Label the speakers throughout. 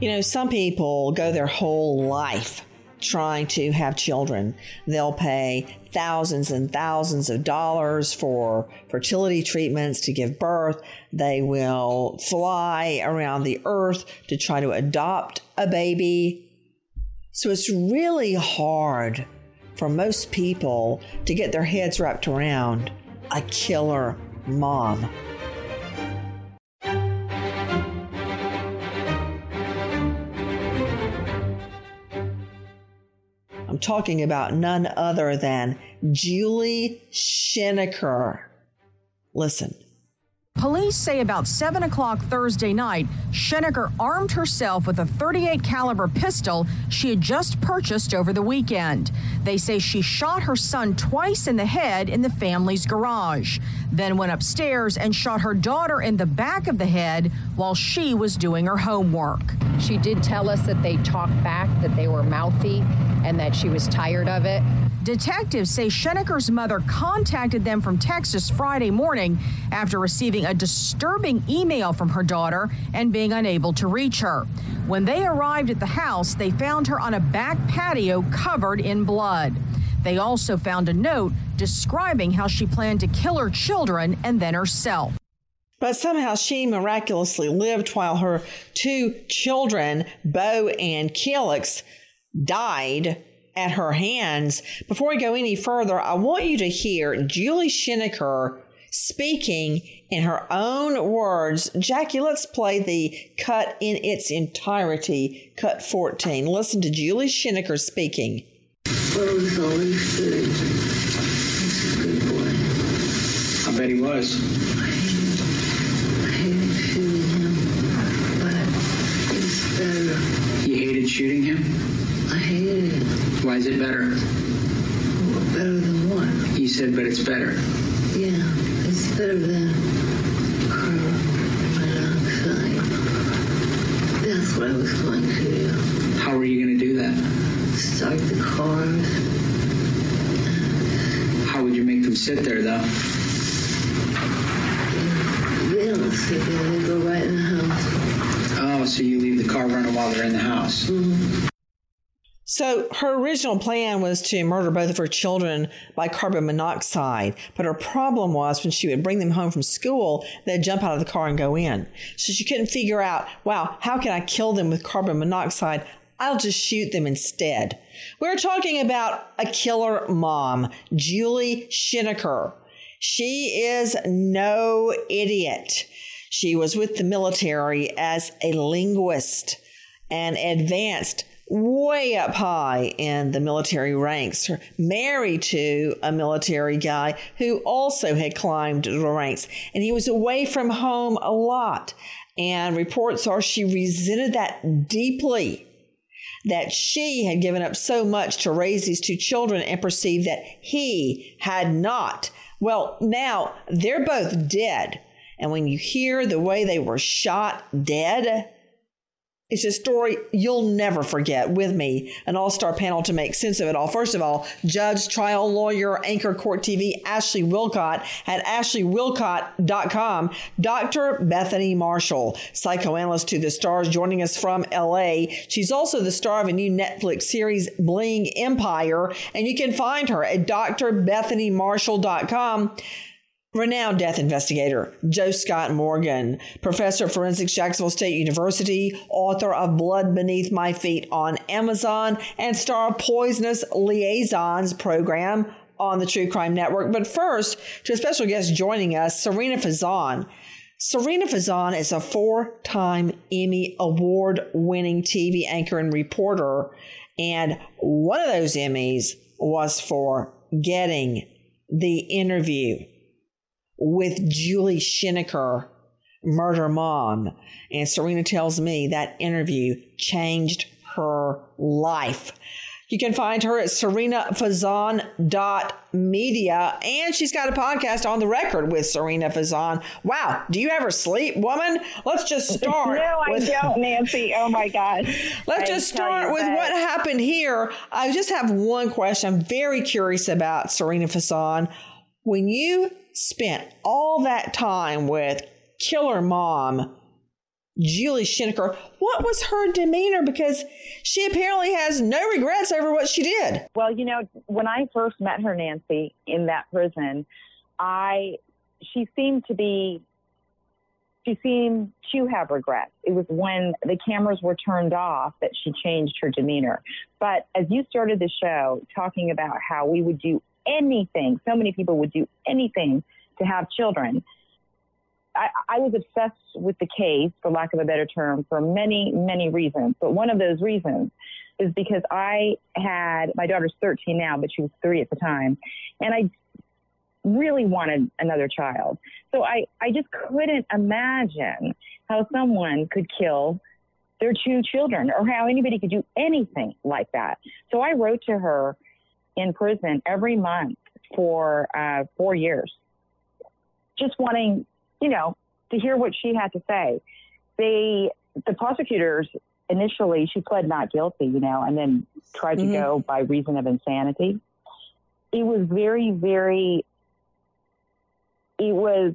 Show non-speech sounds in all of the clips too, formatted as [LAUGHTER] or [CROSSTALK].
Speaker 1: You know, some people go their whole life trying to have children. They'll pay thousands and thousands of dollars for fertility treatments to give birth. They will fly around the earth to try to adopt a baby. So it's really hard for most people to get their heads wrapped around a killer mom. I'm talking about none other than Julie Schenecker. Listen.
Speaker 2: Police say about 7 o'clock Thursday night, Schenecker armed herself with a 38 caliber pistol she had just purchased over the weekend. They say she shot her son twice in the head in the family's garage, then went upstairs and shot her daughter in the back of the head while she was doing her homework.
Speaker 3: She did tell us that they talked back, that they were mouthy, and that she was tired of it.
Speaker 2: Detectives say Schenecker's mother contacted them from Texas Friday morning after receiving a disturbing email from her daughter and being unable to reach her. When they arrived at the house, they found her on a back patio covered in blood. They also found a note describing how she planned to kill her children and then herself.
Speaker 1: But somehow she miraculously lived while her two children, Beau and Calyx, died at her hands. Before we go any further, I want you to hear Julie Schenecker speaking in her own words. Jackie, let's play the cut in its entirety, cut 14. Listen to Julie Schenecker speaking.
Speaker 4: Well, was always good. He's a good boy.
Speaker 5: I bet he was.
Speaker 4: I hated shooting him, but it's better.
Speaker 5: You hated shooting him?
Speaker 4: I hated it.
Speaker 5: Why is it better?
Speaker 4: Well, better than what?
Speaker 5: You said, but it's better.
Speaker 4: Yeah, than carbon monoxide. That's what I was going to do.
Speaker 5: How were you going to do that?
Speaker 4: Start the cars.
Speaker 5: How would you make them sit there, though?
Speaker 4: They don't sit there, they go right in the house.
Speaker 5: Oh, so you leave the car running while they're in the house?
Speaker 4: Mm-hmm.
Speaker 1: So her original plan was to murder both of her children by carbon monoxide, but her problem was when she would bring them home from school, they'd jump out of the car and go in. So she couldn't figure out, wow, how can I kill them with carbon monoxide? I'll just shoot them instead. We're talking about a killer mom, Julie Schenecker. She is no idiot. She was with the military as a linguist and advanced way up high in the military ranks, married to a military guy who also had climbed the ranks. And he was away from home a lot. And reports are she resented that deeply. That she had given up so much to raise these two children and perceived that he had not. Well, now they're both dead. And when you hear the way they were shot dead, It's a story you'll never forget with me, an all star panel to make sense of it all. First of all, judge, trial lawyer, anchor court TV, Ashley Willcott at ashleywillcott.com, Dr. Bethany Marshall, psychoanalyst to the stars, joining us from LA. She's also the star of a new Netflix series, Bling Empire, and you can find her at drbethanymarshall.com renowned death investigator Joe Scott Morgan, professor of forensics, Jacksonville State University, author of Blood Beneath My Feet on Amazon, and star of Poisonous Liaisons program on the True Crime Network. But first, to a special guest joining us, Sarina Fazan. Sarina Fazan is a four time Emmy Award winning TV anchor and reporter. And one of those Emmys was for getting the interview with Julie Schenecker, Murder Mom. And Sarina tells me that interview changed her life. You can find her at sarinafazan.media. And she's got a podcast on the record with Sarina Fazan. Wow. Do you ever sleep, woman? Let's just [LAUGHS] start.
Speaker 6: no, I
Speaker 1: with,
Speaker 6: don't, [LAUGHS] Nancy. Oh my God.
Speaker 1: Let's
Speaker 6: I
Speaker 1: just start with
Speaker 6: what.
Speaker 1: what happened here. I just have one question. I'm very curious about Sarina Fazan. When you spent all that time with killer mom, Julie Schenecker, what was her demeanor? Because she apparently has no regrets over what she did.
Speaker 6: Well, you know, when I first met her, Nancy, in that prison, I she seemed to be she seemed to have regrets. It was when the cameras were turned off that she changed her demeanor. But as you started the show talking about how we would do anything, so many people would do anything to have children. I, I was obsessed with the case, for lack of a better term, for many, many reasons. But one of those reasons is because I had my daughter's 13 now, but she was three at the time, and I really wanted another child. So I, I just couldn't imagine how someone could kill their two children or how anybody could do anything like that. So I wrote to her in prison every month for uh, four years, just wanting, you know, to hear what she had to say. They, the prosecutors initially, she pled not guilty, you know, and then tried
Speaker 1: Mhm.
Speaker 6: to go by reason of insanity. It was very, very, it was,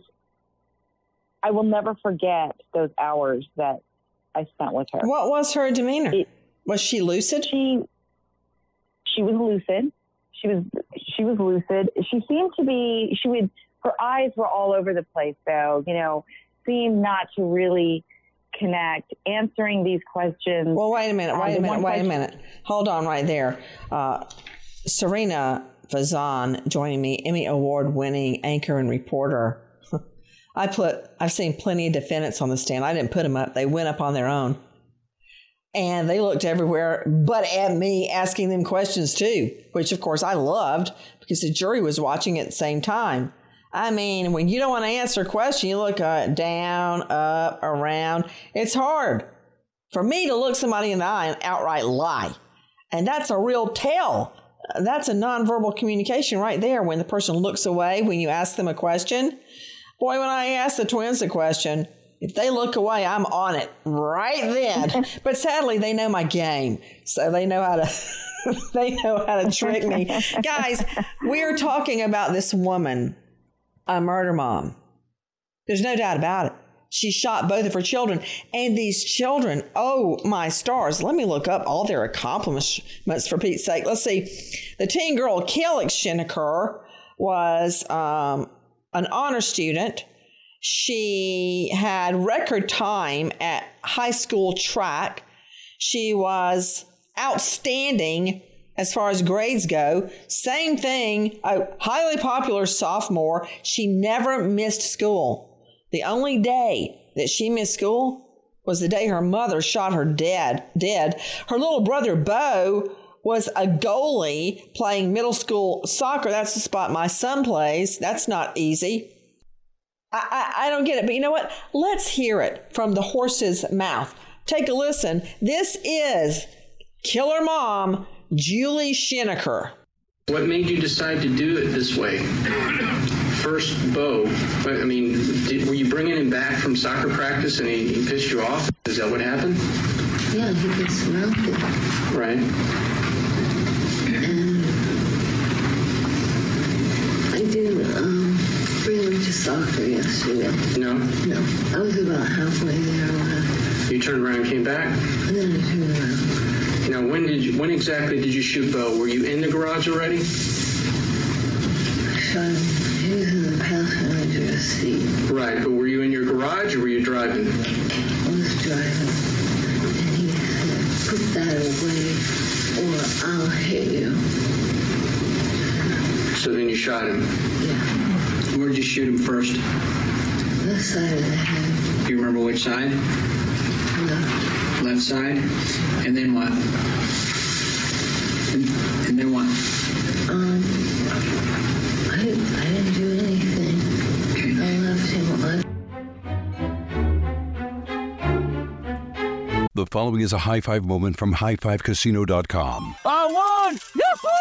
Speaker 6: I will never forget those hours that I spent with her.
Speaker 1: What was her demeanor?
Speaker 6: It-
Speaker 1: was she lucid?
Speaker 6: She she was lucid. She was she was lucid. She seemed to be she would her eyes were all over the place though, you know, seemed not to really connect, answering these questions.
Speaker 1: Well, wait a minute, wait a minute,
Speaker 6: one
Speaker 1: wait a minute. Hold on right there. Uh, Sarina Fazan joining me, Emmy Award winning anchor and reporter. [LAUGHS] I put, I've seen plenty of defendants on the stand. I didn't put them up, they went up on their own. And they looked everywhere but at me asking them questions too, which of course I loved because the jury was watching at the same time. I mean, when you don't want to answer a question, you look uh, down, up, around. It's hard for me to look somebody in the eye and outright lie. And that's a real tell. That's a nonverbal communication right there when the person looks away when you ask them a question. Boy, when I asked the twins a question, if they look away, I'm on it right then. [LAUGHS] but sadly, they know my game. So they know how to [LAUGHS] they know how to trick me. Guys, we are talking about this woman, a murder mom. There's no doubt about it. She shot both of her children. And these children, oh my stars, let me look up all their accomplishments for Pete's sake. Let's see. The teen girl, Kelly Schenecker, was um, an honor student. She had record time at high school track. She was outstanding as far as grades go. Same thing, a highly popular sophomore. She never missed school. The only day that she missed school was the day her mother shot her dead. Dead. Her little brother Beau was a goalie playing middle school soccer. That's the spot my son plays. That's not easy. I, I, I don't get it, but you know what? Let's hear it from the horse's mouth. Take a listen. This is Killer Mom Julie Schenecker.
Speaker 7: What made you decide to do it this way? First, Beau. I mean, did, were you bringing him back from soccer practice and he, he pissed you off? Is that what happened?
Speaker 4: Yeah, he gets mouthy.
Speaker 7: Right.
Speaker 4: And I didn't um, bring him to soccer yesterday.
Speaker 7: No.
Speaker 4: No, I was about halfway there when
Speaker 7: You turned around and came back.
Speaker 4: and then I turned around.
Speaker 7: Now, when did you? When exactly did you shoot Beau? Were you in the garage already?
Speaker 4: I shot him. He was in the passenger seat.
Speaker 7: Right, but were you in your garage or were you driving?
Speaker 4: I was driving. And he said, put that away or I'll hit you.
Speaker 7: So then you shot him.
Speaker 4: Yeah.
Speaker 5: Where did you shoot him first?
Speaker 4: Left side of the head.
Speaker 5: Do you remember which side?
Speaker 4: Left.
Speaker 5: Left side? And then what? And, and then what?
Speaker 4: Um, I, I didn't do anything. I left him on.
Speaker 8: The following is a high five moment from highfivecasino.com.
Speaker 9: I won! Yahoo!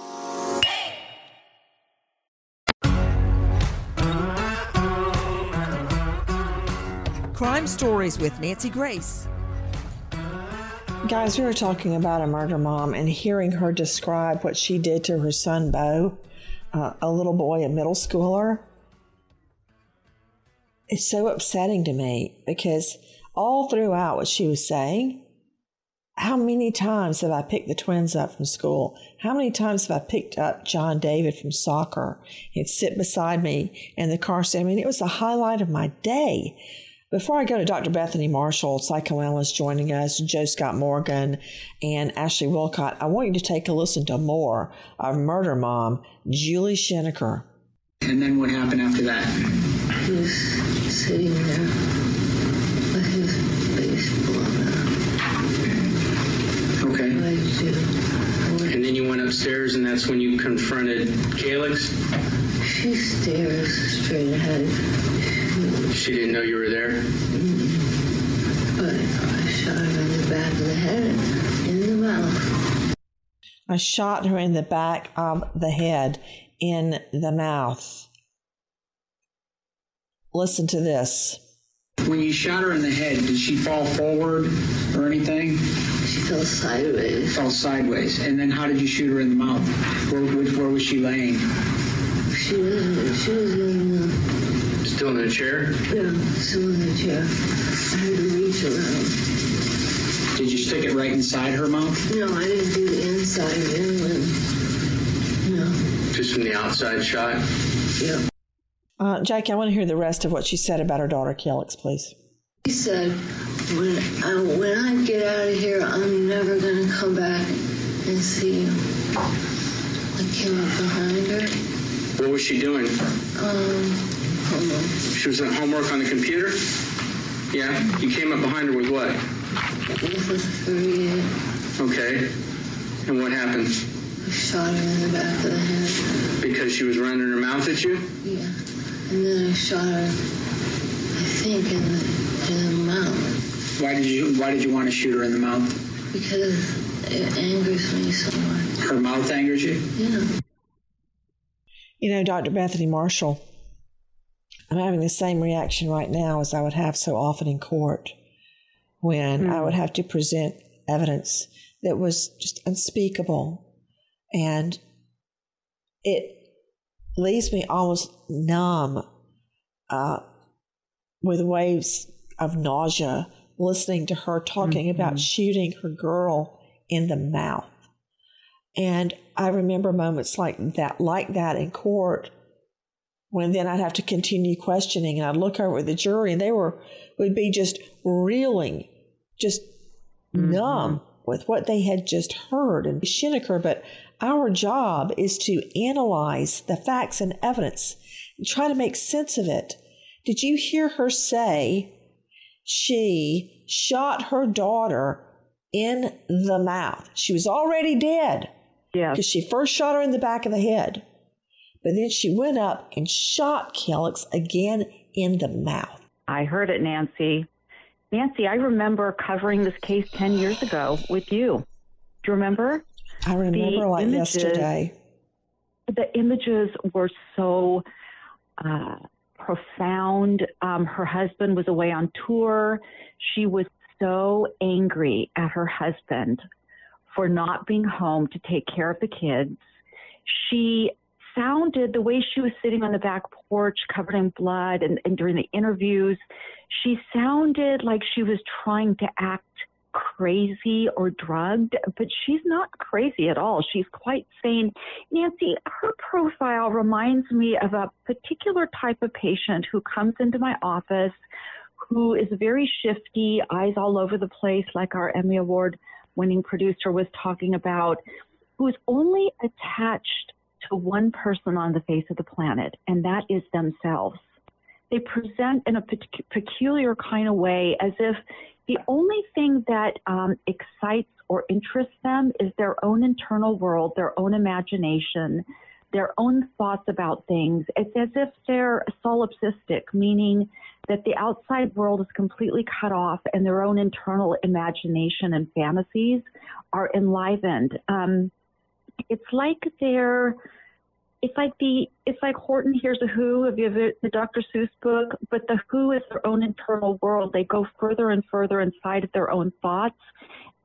Speaker 10: Crime Stories with Nancy Grace.
Speaker 1: Guys, we were talking about a murder mom and hearing her describe what she did to her son, Beau, uh, a little boy, a middle schooler. It's so upsetting to me because all throughout what she was saying, how many times have I picked the twins up from school? How many times have I picked up John David from soccer? He'd sit beside me in the car seat. I mean, it was the highlight of my day. Before I go to Dr. Bethany Marshall, psychoanalyst joining us, Joe Scott Morgan, and Ashley Willcott, I want you to take a listen to more of murder mom, Julie Schenecker.
Speaker 5: And then what happened after that?
Speaker 4: He was sitting there with his face blown out.
Speaker 5: Okay.
Speaker 4: What did you do?
Speaker 7: And then you went upstairs, and that's when you confronted Calyx.
Speaker 4: She stares straight ahead.
Speaker 7: She didn't know you were there.
Speaker 4: But I shot her in the back of the head, in the mouth.
Speaker 1: I shot her in the back of the head, in the mouth. Listen to this.
Speaker 5: When you shot her in the head, did she fall forward or anything?
Speaker 4: She fell sideways.
Speaker 5: Fell sideways. And then how did you shoot her in the mouth? Where, which, where was she laying?
Speaker 4: She was, she was in the, uh,
Speaker 7: Still in the chair.
Speaker 4: yeah, still in the chair. I had to reach around.
Speaker 5: Did you stick it right inside her mouth?
Speaker 4: No, I didn't do the inside inland. No.
Speaker 7: Just from the outside shot.
Speaker 4: Yeah.
Speaker 1: Uh, Jackie, I want to hear the rest of what she said about her daughter, Calyx, please.
Speaker 4: He said, when I, when I get out of here, I'm never going to come back and see you. I came up behind her.
Speaker 7: What was she doing?
Speaker 4: Um, hold.
Speaker 7: She was doing homework on the computer? Yeah. You came up behind her with what?
Speaker 4: This was 38.
Speaker 7: Okay. And what happened?
Speaker 4: I shot her in the back of the head.
Speaker 7: Because she was running her mouth at you?
Speaker 4: Yeah. And then I shot her, I think, in the, in the mouth.
Speaker 5: Why did you Why did you want to shoot her in the mouth?
Speaker 4: Because it angers me so much.
Speaker 5: Her mouth angers you.
Speaker 4: Yeah.
Speaker 1: You know, Dr. Bethany Marshall, I'm having the same reaction right now as I would have so often in court when I would have to present evidence that was just unspeakable. And it leaves me almost numb uh, with waves of nausea listening to her talking about shooting her girl in the mouth. And I remember moments like that, like that in court, when then I'd have to continue questioning and I'd look over at the jury and they were would be just reeling, just mm-hmm. numb with what they had just heard and Schenecker, but our job is to analyze the facts and evidence and try to make sense of it. Did you hear her say she shot her daughter in the mouth? She was already dead.
Speaker 11: Yeah.
Speaker 1: Because she first shot her in the back of the head. But then she went up and shot Calyx again in the mouth.
Speaker 11: I heard it, Nancy. Nancy, I remember covering this case 10 years ago with you. Do you remember?
Speaker 1: I remember the like images, yesterday.
Speaker 11: The images were so uh, profound. Um, her husband was away on tour. She was so angry at her husband for not being home to take care of the kids. She sounded the way she was sitting on the back porch covered in blood and, and during the interviews, she sounded like she was trying to act crazy or drugged, but she's not crazy at all. She's quite sane. Nancy, her profile reminds me of a particular type of patient who comes into my office who is very shifty, eyes all over the place, like our Emmy Award winning producer was talking about, who is only attached to one person on the face of the planet, and that is themselves. They present in a peculiar kind of way as if the only thing that um, excites or interests them is their own internal world, their own imagination, their own thoughts about things. It's as if they're solipsistic, meaning that the outside world is completely cut off and their own internal imagination and fantasies are enlivened. Um, it's like they're it's like the it's like Horton Hears a Who of the, the Dr. Seuss book, but the Who is their own internal world. They go further and further inside of their own thoughts,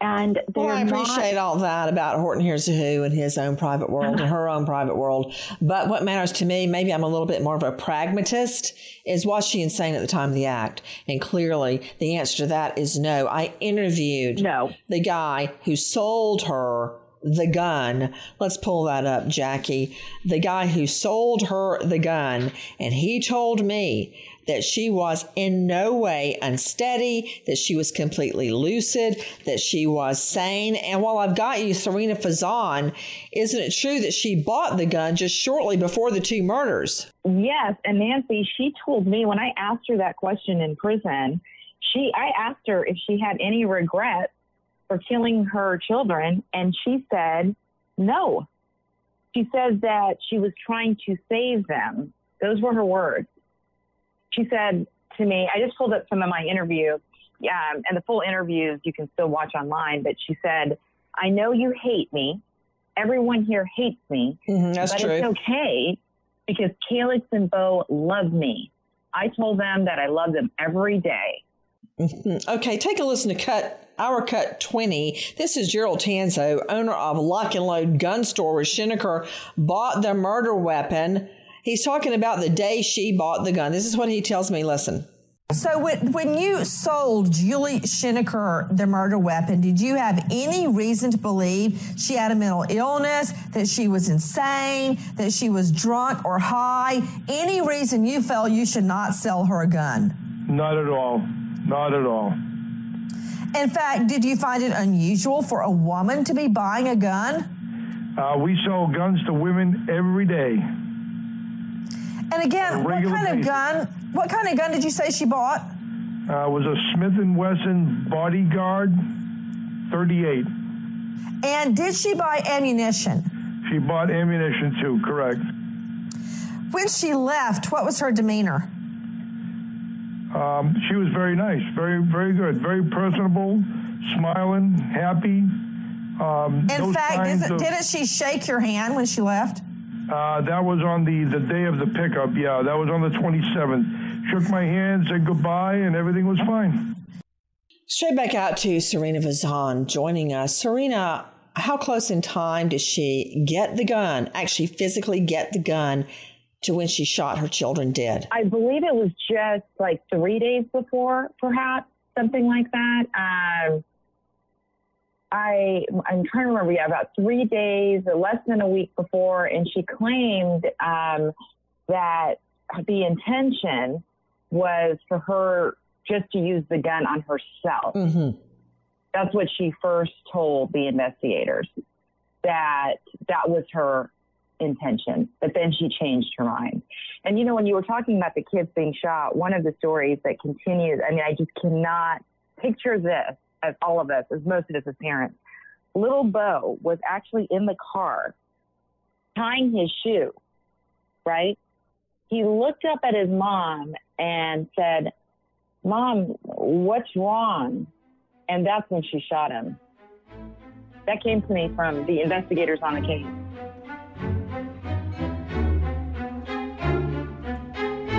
Speaker 11: and
Speaker 1: well, I appreciate
Speaker 11: not,
Speaker 1: all that about Horton Hears a Who and his own private world and uh-huh. her own private world. But what matters to me, maybe I'm a little bit more of a pragmatist, is was she insane at the time of the act? And clearly, the answer to that is no. I interviewed
Speaker 11: no.
Speaker 1: the guy who sold her the gun. Let's pull that up, Jackie. The guy who sold her the gun, and he told me that she was in no way unsteady, that she was completely lucid, that she was sane. And while I've got you, Sarina Fazan, isn't it true that she bought the gun just shortly before the two murders?
Speaker 11: Yes. And Nancy, she told me when I asked her that question in prison, she I asked her if she had any regrets for killing her children, and she said no. She said that she was trying to save them. Those were her words. She said to me, I just pulled up some of my interview, yeah, and the full interviews you can still watch online, but she said, I know you hate me. Everyone here hates me.
Speaker 1: Mm-hmm,
Speaker 11: but
Speaker 1: true.
Speaker 11: it's okay because Calyx and Beau love me. I told them that I love them every day.
Speaker 1: Mm-hmm. Okay, take a listen to cut our cut 20. This is Gerald Tanzo, owner of Lock and Load Gun Store, where Schenecker bought the murder weapon. He's talking about the day she bought the gun. This is what he tells me. Listen.
Speaker 10: So when, when you sold Julie Schenecker the murder weapon, did you have any reason to believe she had a mental illness, that she was insane, that she was drunk or high? Any reason you felt you should not sell her a gun?
Speaker 12: Not at all. Not at all.
Speaker 10: In fact, did you find it unusual for a woman to be buying a gun?
Speaker 12: Uh, we sell guns to women every day.
Speaker 10: And again, what kind basis. of gun? What kind of gun did you say she bought?
Speaker 12: Uh, was a Smith and Wesson Bodyguard 38.
Speaker 10: And did she buy ammunition?
Speaker 12: She bought ammunition too, correct.
Speaker 10: When she left, what was her demeanor?
Speaker 12: Um, she was very nice, very, very good, very personable, smiling, happy. Um,
Speaker 10: In fact, of, didn't she shake your hand when she left?
Speaker 12: Uh, that was on the, the day of the pickup. Yeah, that was on the 27th. Shook my hand, said goodbye, and everything was fine.
Speaker 1: Straight back out to Sarina Fazan joining us. Serena, how close in time did she get the gun, actually physically get the gun to when she shot her children dead?
Speaker 11: I believe it was just like three days before, perhaps something like that. Um, I I'm trying to remember. Yeah, about three days, or less than a week before, and she claimed um, that
Speaker 6: the intention was for her just to use the gun on herself.
Speaker 1: Mm-hmm.
Speaker 6: That's what she first told the investigators that that was her intention. But then she changed her mind. And you know, when you were talking about the kids being shot, one of the stories that continues, I mean, I just cannot picture this as all of us, as most of us as parents. Little Beau was actually in the car tying his shoe, right? He looked up at his mom and said, Mom, what's wrong? And that's when she shot him. That came to me from the investigators on the case.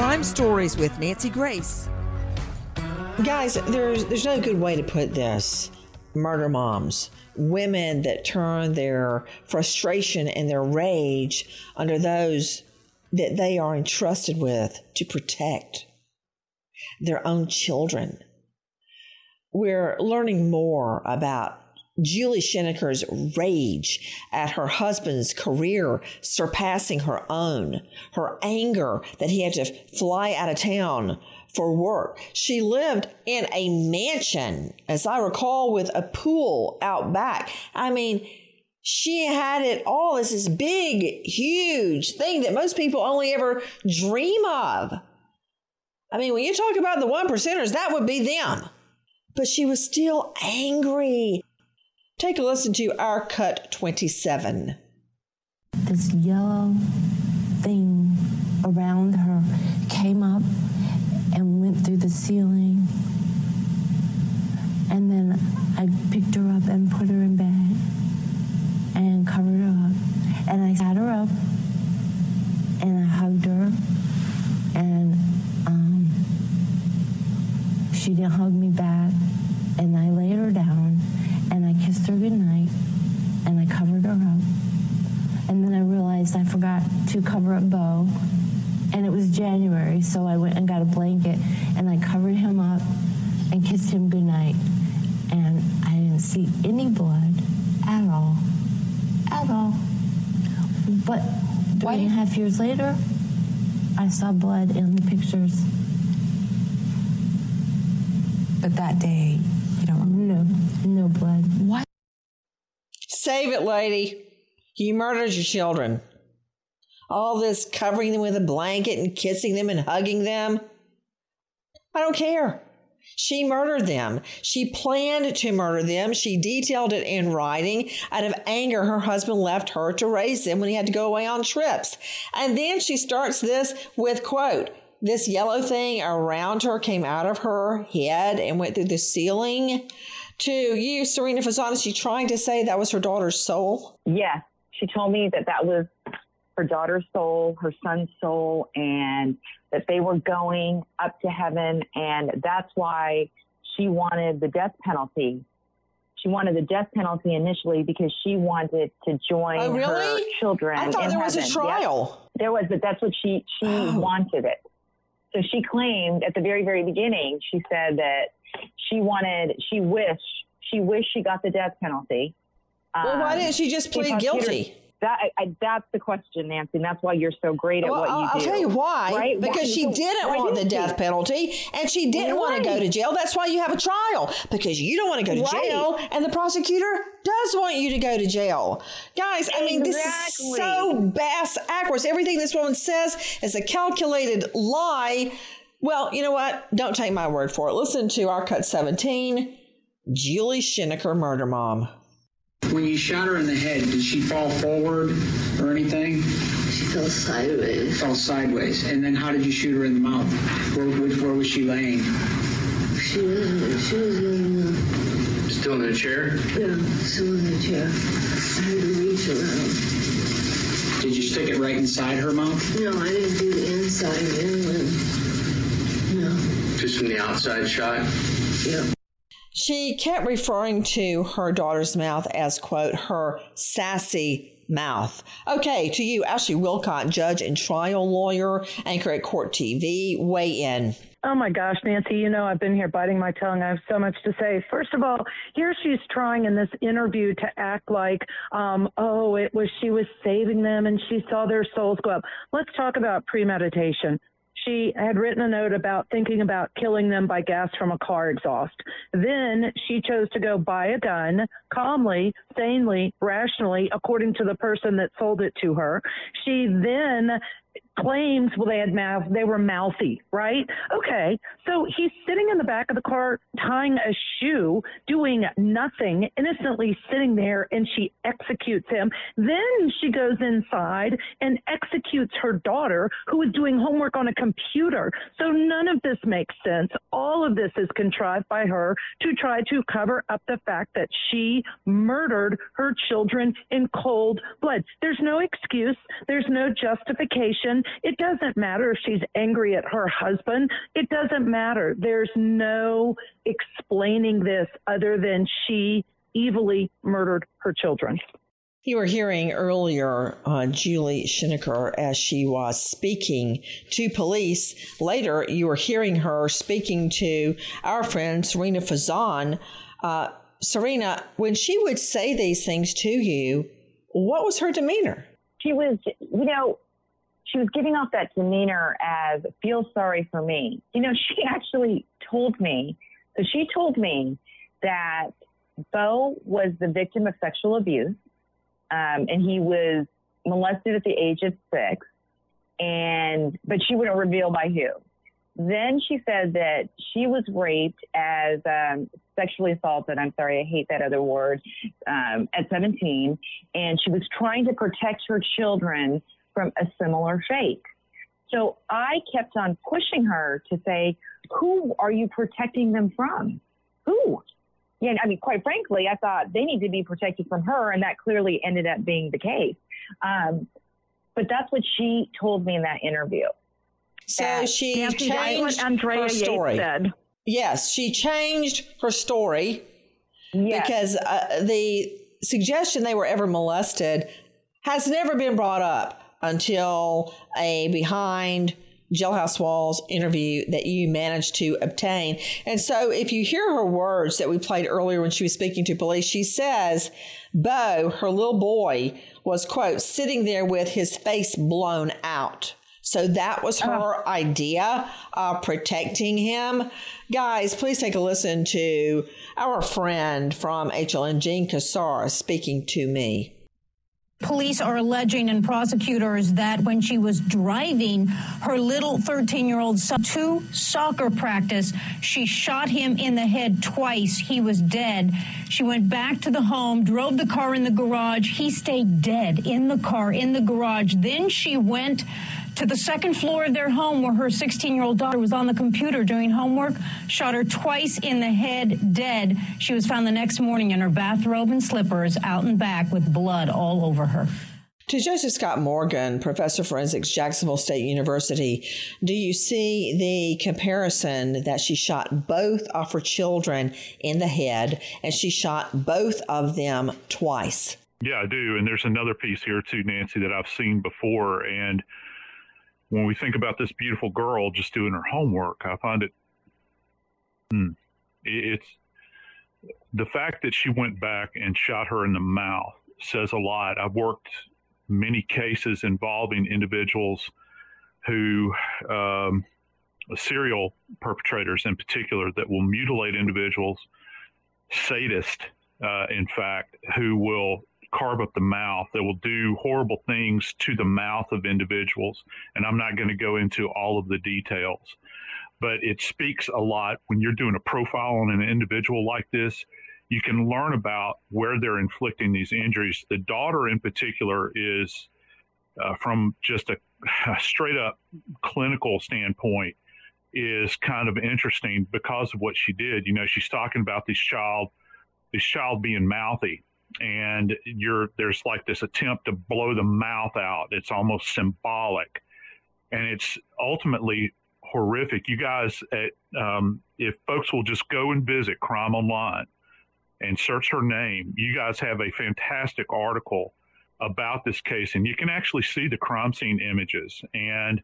Speaker 10: Crime Stories with Nancy Grace.
Speaker 1: Guys, there's there's no good way to put this. Murder moms, women that turn their frustration and their rage under those that they are entrusted with to protect their own children. We're learning more about Julie Schenecker's rage at her husband's career surpassing her own, her anger that he had to fly out of town for work. She lived in a mansion, as I recall, with a pool out back. I mean, she had it all as this big, huge thing that most people only ever dream of. I mean, when you talk about the one percenters, that would be them. But she was still angry. Take a listen to our cut 27.
Speaker 4: This yellow thing around her came up and went through the ceiling. And then I picked her up and put her in bed and covered her up. And I sat her up and I hugged her. And um, she didn't hug me back. And I laid her down and I kissed her goodnight and I covered her up. And then I realized I forgot to cover up Beau. And it was January, so I went and got a blanket and I covered him up and kissed him goodnight. And I didn't see any blood at all. At all. But three and a half years later, I saw blood in the pictures.
Speaker 13: But that day, you don't
Speaker 4: No, no blood.
Speaker 13: What?
Speaker 1: Save it, lady. You murdered your children. All this covering them with a blanket and kissing them and hugging them. I don't care. She murdered them. She planned to murder them. She detailed it in writing. Out of anger, her husband left her to raise them when he had to go away on trips. And then she starts this with quote, this yellow thing around her came out of her head and went through the ceiling. To you, Serena Fasano, is she trying to say that was her daughter's soul?
Speaker 6: Yes, she told me that that was her daughter's soul, her son's soul, and that they were going up to heaven. And that's why she wanted the death penalty. She wanted the death penalty initially because she wanted to join
Speaker 1: Oh,
Speaker 6: her
Speaker 1: really?
Speaker 6: children.
Speaker 1: I thought
Speaker 6: in
Speaker 1: there was a trial.
Speaker 6: There was, but that's what she she
Speaker 1: Oh.
Speaker 6: wanted it. So she claimed at the very very beginning. She said that she wanted, she wished, she wished she got the death penalty.
Speaker 1: Well, why
Speaker 6: Um,
Speaker 1: didn't she just plead guilty?
Speaker 6: That I, that's the question, Nancy. And that's why you're so great at
Speaker 1: well,
Speaker 6: what you
Speaker 1: I'll,
Speaker 6: do.
Speaker 1: I'll tell you why.
Speaker 6: Right?
Speaker 1: Because
Speaker 6: Why-
Speaker 1: she didn't want the
Speaker 6: didn't
Speaker 1: death
Speaker 6: she?
Speaker 1: penalty and she didn't want to go to jail. That's why you have a trial because you don't want to go to
Speaker 6: Right.
Speaker 1: jail and the prosecutor does want you to go to jail. Guys, I mean, this is so bass backwards. Everything this woman says is a calculated lie. Well, you know what? Don't take my word for it. Listen to our cut 17, Julie Schenecker, murder mom.
Speaker 5: When you shot her in the head, did she fall forward or anything?
Speaker 4: She fell sideways.
Speaker 5: Fell sideways. And then how did you shoot her in the mouth? Where, where, where was she laying?
Speaker 4: She was, she was laying up.
Speaker 7: Still in a chair?
Speaker 4: Yeah, still in the chair. I had to reach around.
Speaker 5: Did you stick it right inside her mouth?
Speaker 4: No, I didn't do the inside inland. No.
Speaker 7: Just from the outside shot?
Speaker 4: Yeah.
Speaker 1: She kept referring to her daughter's mouth as, quote, her sassy mouth. Okay, to you, Ashley Willcott, judge and trial lawyer, anchor at Court TV, weigh in.
Speaker 14: Oh my gosh, Nancy, you know I've been here biting my tongue. I have so much to say. First of all, here she's trying in this interview to act like, um, oh, it was she was saving them and she saw their souls go up. Let's talk about premeditation. She had written a note about thinking about killing them by gas from a car exhaust. Then she chose to go buy a gun calmly, sanely, rationally, according to the person that sold it to her. She then claims well they had mouth they were mouthy right? Okay so he's sitting in the back of the car tying a shoe doing nothing innocently sitting there and she executes him. Then she goes inside and executes her daughter who is doing homework on a computer. So none of this makes sense. All of this is contrived by her to try to cover up the fact that she murdered her children in cold blood. There's no excuse. There's no justification it doesn't matter if she's angry at her husband. It doesn't matter. There's no explaining this other than she evilly murdered her children.
Speaker 1: You were hearing earlier uh, Julie Schenecker as she was speaking to police. Later, you were hearing her speaking to our friend Sarina Fazan. Uh, Sarina, when she would say these things to you, what was her demeanor?
Speaker 6: She was, you know, she was giving off that demeanor as feel sorry for me. You know, she actually told me, so she told me that Beau was the victim of sexual abuse, um, and he was molested at the age of six, and but she wouldn't reveal by who. Then she said that she was raped as um, sexually assaulted. I'm sorry, I hate that other word. Um, at 17, and she was trying to protect her children from a similar fate. So I kept on pushing her to say, "Who are you protecting them from? Who?" Yeah, I mean, quite frankly, I thought they need to be protected from her, and that clearly ended up being the case. Um, but that's what she told me in that interview.
Speaker 1: So
Speaker 6: That-
Speaker 1: she changed her story.
Speaker 6: said.
Speaker 1: Yes, she changed her story
Speaker 6: Yes.
Speaker 1: because uh, the suggestion they were ever molested has never been brought up until a behind jailhouse walls interview that you managed to obtain. And so if you hear her words that we played earlier when she was speaking to police, she says, Beau, her little boy, was, quote, sitting there with his face blown out. So that was ah. her idea of protecting him. Guys, please take a listen to our friend from HLN, Jean Cassar, speaking to me.
Speaker 15: Police are alleging and prosecutors that when she was driving her little 13 year old son to soccer practice, she shot him in the head twice. He was dead. She went back to the home, drove the car in the garage. He stayed dead in the car in the garage. Then she went to the second floor of their home where her 16 year old daughter was on the computer doing homework, shot her twice in the head, dead. She was found the next morning in her bathrobe and slippers out and back with blood all over her.
Speaker 1: To Joseph Scott Morgan, professor of forensics, Jacksonville State University, do you see the comparison that she shot both of her children in the head and she shot both of them twice?
Speaker 16: Yeah, I do. And there's another piece here too, Nancy, that I've seen before. And when we think about this beautiful girl just doing her homework, I find it, hmm, it's the fact that she went back and shot her in the mouth says a lot. I've worked many cases involving individuals who, um, serial perpetrators in particular, that will mutilate individuals, sadists, uh, in fact, who will carve up the mouth, that will do horrible things to the mouth of individuals. And I'm not going to go into all of the details, but it speaks a lot when you're doing a profile on an individual like this. You can learn about where they're inflicting these injuries. The daughter, in particular, is uh, from just a, a [LAUGHS] straight up clinical standpoint, is kind of interesting because of what she did. You know, she's talking about this child, this child being mouthy, and you're there's like this attempt to blow the mouth out. It's almost symbolic, and it's ultimately horrific. You guys, at, um, if folks will just go and visit Crime Online and search her name, you guys have a fantastic article about this case, and you can actually see the crime scene images and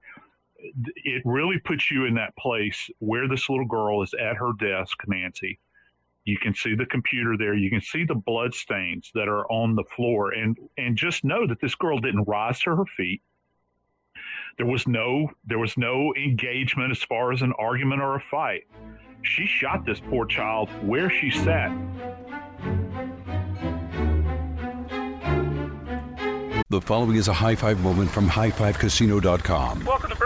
Speaker 16: it really puts you in that place where this little girl is at her desk, Nancy, you can see the computer there. You can see the blood stains that are on the floor, and and just know that this girl didn't rise to her feet. There was no there was no engagement as far as an argument or a fight. She shot this poor child where she sat.
Speaker 8: The following is a high five moment from highfivecasino.com.
Speaker 17: Welcome to Burger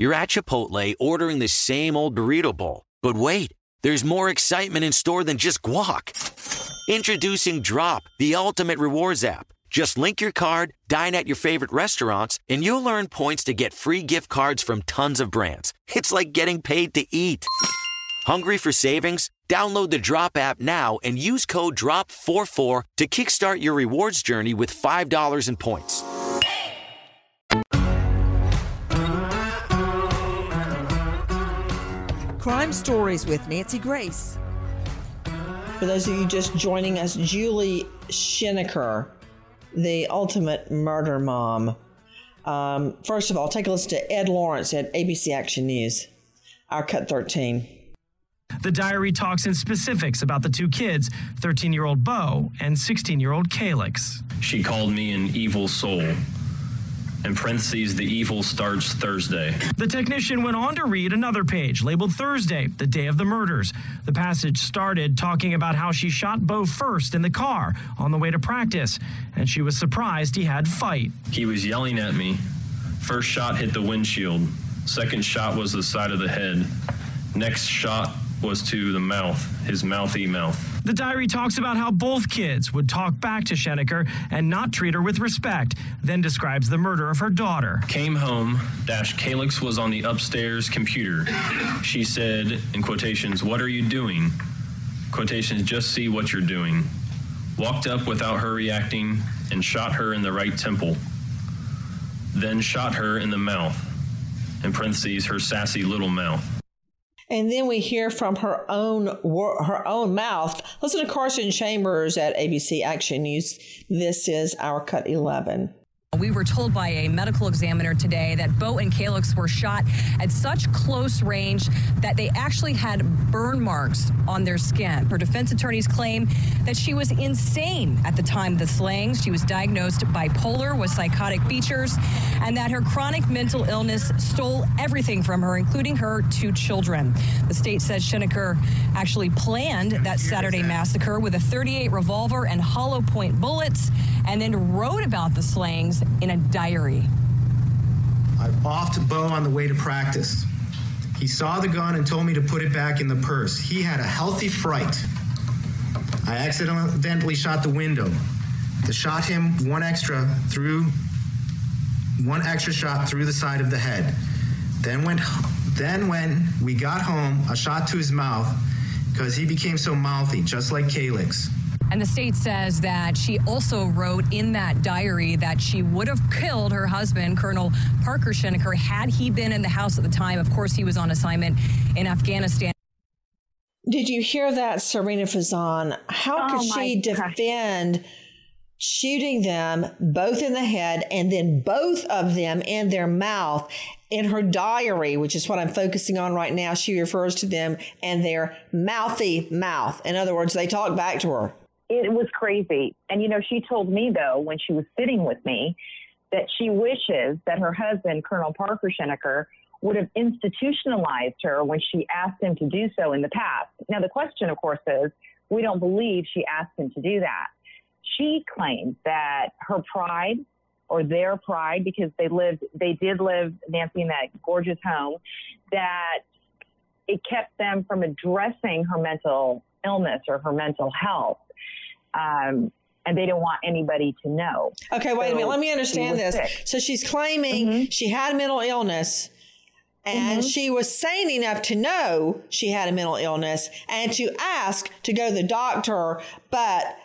Speaker 18: You're at Chipotle ordering the same old burrito bowl. But wait, there's more excitement in store than just guac. Introducing Drop, the ultimate rewards app. Just link your card, dine at your favorite restaurants, and you'll earn points to get free gift cards from tons of brands. It's like getting paid to eat. Hungry for savings? Download the Drop app now and use code DROP44 to kickstart your rewards journey with $5 in points.
Speaker 10: Crime Stories with Nancy Grace.
Speaker 1: For those of you just joining us, Julie Schenecker, the ultimate murder mom. Um, first of all, take a listen to Ed Lawrence at ABC Action News, our Cut 13.
Speaker 19: The diary talks in specifics about the two kids 13 year old Beau and 16 year old Calyx.
Speaker 20: She called me an evil soul. In parentheses, the evil starts Thursday.
Speaker 19: The technician went on to read another page labeled Thursday, the day of the murders. The passage started talking about how she shot Beau first in the car on the way to practice, and she was surprised he had fight.
Speaker 20: He was yelling at me. First shot hit the windshield. Second shot was the side of the head. Next shot was to the mouth, his mouthy mouth.
Speaker 19: The diary talks about how both kids would talk back to Schenecker and not treat her with respect, then describes the murder of her daughter.
Speaker 20: Came home, dash Calyx was on the upstairs computer. She said, in quotations, What are you doing? Quotations, just see what you're doing. Walked up without her reacting and shot her in the right temple. Then shot her in the mouth. In parentheses, her sassy little mouth.
Speaker 1: And then we hear from her own her own mouth. Listen to Carson Chambers at ABC Action News. This is our cut 11.
Speaker 21: We were told by a medical examiner today that Beau and Calyx were shot at such close range that they actually had burn marks on their skin. Her defense attorneys claim that she was insane at the time of the slayings. She was diagnosed bipolar with psychotic features, and that her chronic mental illness stole everything from her, including her two children. The state says Schenecker actually planned that Saturday massacre with a 38 revolver and hollow point bullets, and then wrote about the slayings in a diary.
Speaker 22: I offed off Beau on the way to practice. He saw the gun and told me to put it back in the purse. He had a healthy fright. I accidentally shot the window. To shot him one extra through one extra shot through the side of the head. Then when then when we got home, a shot to his mouth because he became so mouthy, just like Calyx.
Speaker 21: And the state says that she also wrote in that diary that she would have killed her husband, Colonel Parker Schenecker, had he been in the house at the time. Of course, he was on assignment in Afghanistan.
Speaker 1: Did you hear that, Sarina Fazan? How
Speaker 6: Oh,
Speaker 1: could she
Speaker 6: my gosh.
Speaker 1: defend shooting them both in the head and then both of them in their mouth? In her diary, which is what I'm focusing on right now, she refers to them and their mouthy mouth. In other words, they talk back to her.
Speaker 6: It was crazy. And, you know, she told me, though, when she was sitting with me, that she wishes that her husband, Colonel Parker Schenecker, would have institutionalized her when she asked him to do so in the past. Now, the question, of course, is we don't believe she asked him to do that. She claims that her pride or their pride, because they lived, they did live, Nancy, in that gorgeous home, that it kept them from addressing her mental illness or her mental health. Um, and they didn't want anybody to know.
Speaker 1: Okay, wait a minute. Let me understand this.
Speaker 6: sick. Mm-hmm.
Speaker 1: So she's claiming she had a mental illness and she was sane enough to know she had a mental illness and to ask to go to the doctor, but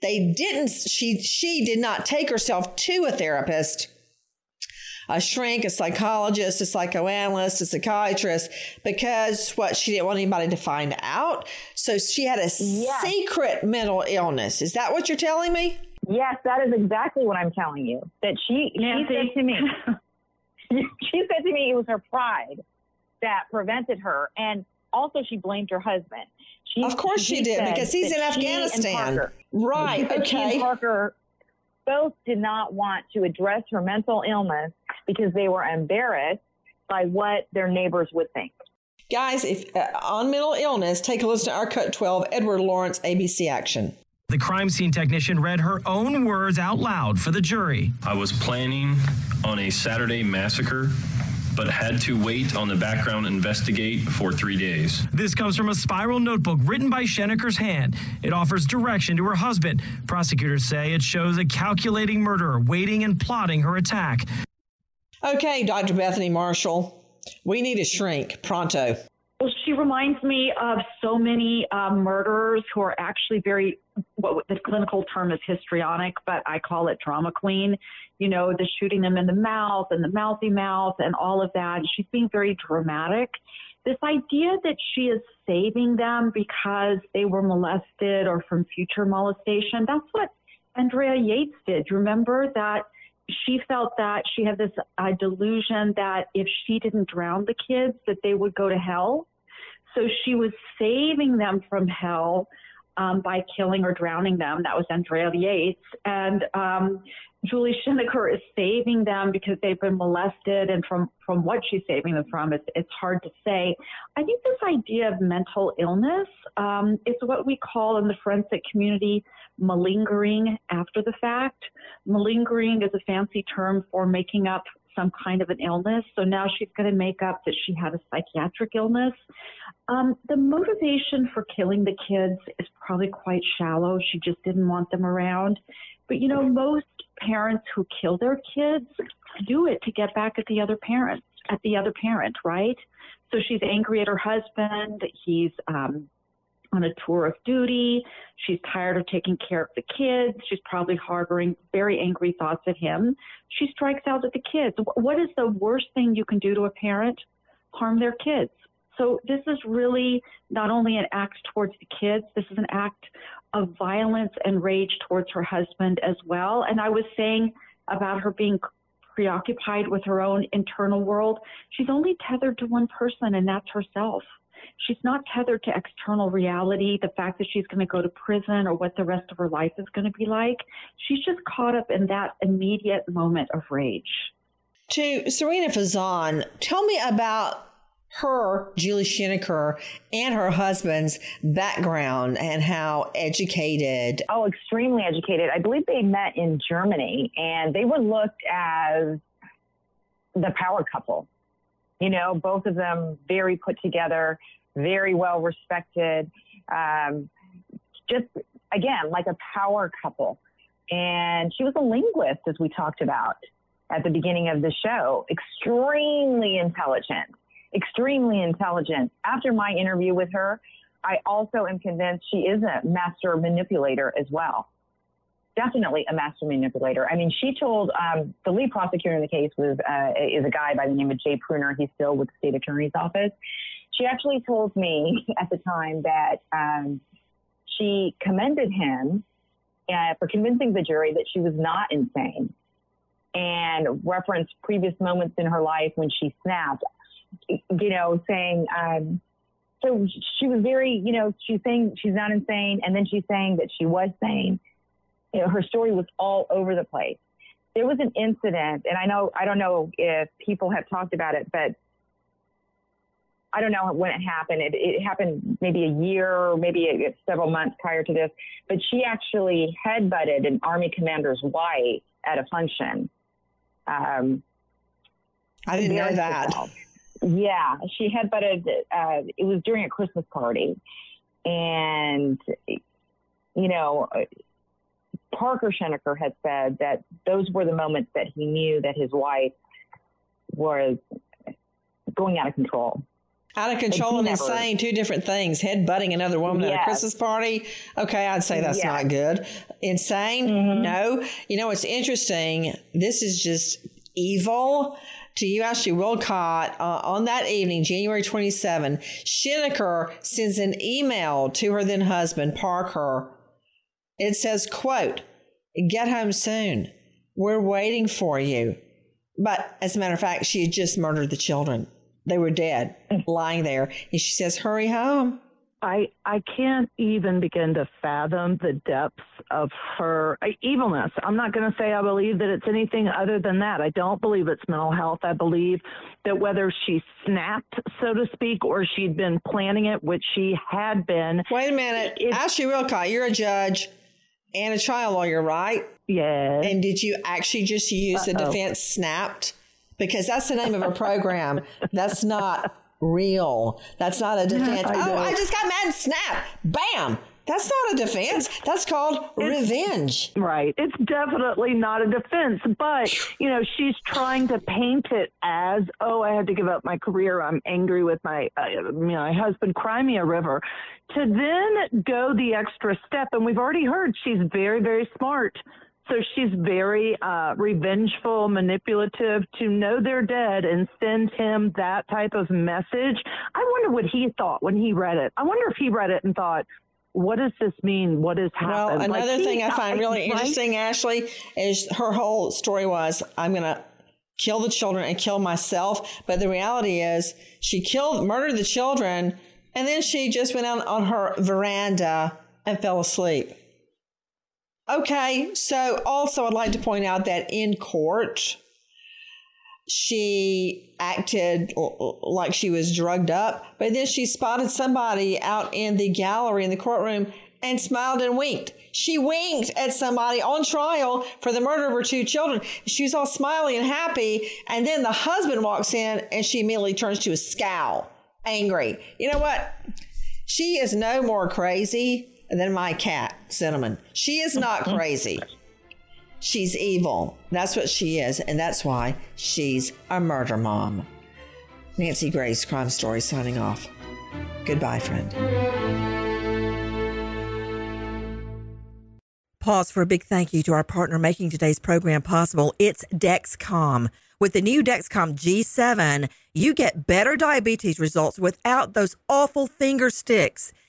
Speaker 1: they didn't she she did not take herself to a therapist a shrink, a psychologist, a psychoanalyst, a psychiatrist, because what she didn't want anybody to find out. So she had a secret mental illness. Is that what you're telling me?
Speaker 6: Yes, that is exactly what I'm telling you. That she she said to me, [LAUGHS] she said to me it was her pride that prevented her, and also she blamed her husband. She,
Speaker 1: Of course she did, because he's in Afghanistan.
Speaker 6: Parker-
Speaker 1: Right, [LAUGHS]
Speaker 6: she and
Speaker 1: okay.
Speaker 6: Parker both did not want to address her mental illness because they were embarrassed by what their neighbors would think.
Speaker 1: Guys, if uh, on mental illness, take a listen to our cut 12, Edward Lawrence, ABC Action.
Speaker 19: The crime scene technician read her own words out loud for the jury.
Speaker 20: I was planning on a Saturday massacre, but had to wait on the background investigate for three days.
Speaker 19: This comes from a spiral notebook written by Schenecker's hand. It offers direction to her husband. Prosecutors say it shows a calculating murderer waiting and plotting her attack.
Speaker 1: Okay, Dr. Bethany Marshall, we need a shrink pronto.
Speaker 11: Well, she reminds me of so many um, murderers who are actually very, what the clinical term is histrionic, but I call it drama queen. You know, the shooting them in the mouth and the mouthy mouth and all of that. She's being very dramatic. This idea that she is saving them because they were molested or from future molestation, that's what Andrea Yates did. Remember that she felt that she had this uh, delusion that if she didn't drown the kids, that they would go to hell. So she was saving them from hell um, by killing or drowning them. That was Andrea Yates. And um, Julie Schenecker is saving them because they've been molested. And from, from what she's saving them from, it's, it's hard to say. I think this idea of mental illness um, is what we call in the forensic community malingering after the fact. Malingering is a fancy term for making up some kind of an illness. So now she's going to make up that she had a psychiatric illness. Um, the motivation for killing the kids is probably quite shallow. She just didn't want them around. But you know, most parents who kill their kids do it to get back at the other parent, at the other parent, right? So she's angry at her husband. He's um, on a tour of duty. She's tired of taking care of the kids. She's probably harboring very angry thoughts at him. She strikes out at the kids. What is the worst thing you can do to a parent? Harm their kids. So this is really not only an act towards the kids, this is an act of violence and rage towards her husband as well. And I was saying about her being preoccupied with her own internal world. She's only tethered to one person, and that's herself. She's not tethered to external reality, the fact that she's going to go to prison or what the rest of her life is going to be like. She's just caught up in that immediate moment of rage.
Speaker 1: To Sarina Fazan, tell me about her, Julie Schenecker, and her husband's background and how educated.
Speaker 6: Oh, extremely educated. I believe they met in Germany and they were looked as the power couple. You know, both of them very put together, very well respected. Um, just, again, like a power couple. And she was a linguist, as we talked about at the beginning of the show, extremely intelligent, extremely intelligent. After my interview with her, I also am convinced she is a master manipulator as well. Definitely a master manipulator. I mean, she told um, the lead prosecutor in the case was uh, is a guy by the name of Jay Pruner. He's still with the state attorney's office. She actually told me [LAUGHS] at the time that um, she commended him uh, for convincing the jury that she was not insane and referenced previous moments in her life when she snapped, you know, saying, um, so she was very, you know, she's saying she's not insane, and then she's saying that she was sane. You know, her story was all over the place. There was an incident, and I know I don't know if people have talked about it, but I don't know when it happened. It, it happened maybe a year, maybe a, several months prior to this. But she actually headbutted an army commander's wife at a function. Um,
Speaker 1: I didn't know that.
Speaker 6: Yeah, she headbutted. Uh, it was during a Christmas party, and you know, Parker Schenecker had said that those were the moments that he knew that his wife was going out of control.
Speaker 1: Out of control and
Speaker 6: never-
Speaker 1: insane, two different things. Head butting another woman at a Christmas party. Okay, I'd say that's
Speaker 6: Yes.
Speaker 1: not good. Insane? No. You know what's interesting? This is just evil. To you, Ashley Willcott, uh, on that evening, January 27, Schenecker sends an email to her then husband, Parker. It says, quote, get home soon. We're waiting for you. But as a matter of fact, she had just murdered the children. They were dead, lying there. And she says, hurry home.
Speaker 14: I I can't even begin to fathom the depths of her uh, evilness. I'm not going to say I believe that it's anything other than that. I don't believe it's mental health. I believe that whether she snapped, so to speak, or she'd been planning it, which she had been.
Speaker 1: Wait a minute. Ashley Willcott, you're a judge and a trial lawyer, right?
Speaker 14: Yeah.
Speaker 1: And did you actually just use the
Speaker 14: Uh-oh.
Speaker 1: defense snapped? Because that's the name of a program. that's not real. That's not a [LAUGHS] defense.
Speaker 14: I
Speaker 1: oh. I just got mad and snapped. Bam. That's not a defense. That's called revenge.
Speaker 14: Right. It's definitely not a defense, but you know, she's trying to paint it as, oh, I had to give up my career. I'm angry with my, uh, you know, my husband. Cry me a river. To then go the extra step, and we've already heard she's very, very smart. So she's very uh, revengeful, manipulative to know they're dead and send him that type of message. I wonder what he thought when he read it. I wonder if he read it and thought, what does this mean? What has
Speaker 1: Well,
Speaker 14: happened? Like,
Speaker 1: another
Speaker 14: he-
Speaker 1: thing I find really interesting, Ashley, is her whole story was I'm going to kill the children and kill myself. But the reality is she killed, murdered the children, and then she just went out on her veranda and fell asleep. Okay, so also I'd like to point out that in court, she acted like she was drugged up, but then she spotted somebody out in the gallery in the courtroom and smiled and winked. She winked at somebody on trial for the murder of her two children. She was all smiley and happy, and then the husband walks in and she immediately turns to a scowl, angry. You know what? She is no more crazy than my cat, Cinnamon. She is not crazy. She's evil. That's what she is, and that's why she's a murder mom. Nancy Grace Crime Story signing off. Goodbye, friend.
Speaker 10: Pause for a big thank you to our partner making today's program possible. It's Dexcom. With the new Dexcom G7, you get better diabetes results without those awful finger sticks.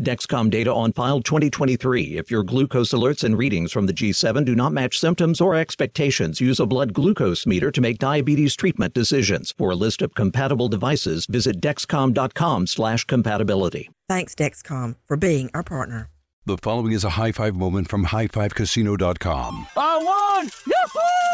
Speaker 23: Dexcom data on file 2023. If your glucose alerts and readings from the G7 do not match symptoms or expectations, use a blood glucose meter to make diabetes treatment decisions. For a list of compatible devices, visit dexcom.com/compatibility.
Speaker 10: Thanks, Dexcom, for being our partner.
Speaker 8: The following is a high five moment from highfivecasino.com.
Speaker 24: I won! Yahoo!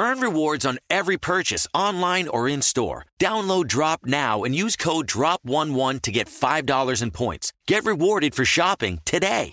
Speaker 18: Earn rewards on every purchase online or in store. Download Drop now and use code DROP11 to get $5 in points. Get rewarded for shopping today.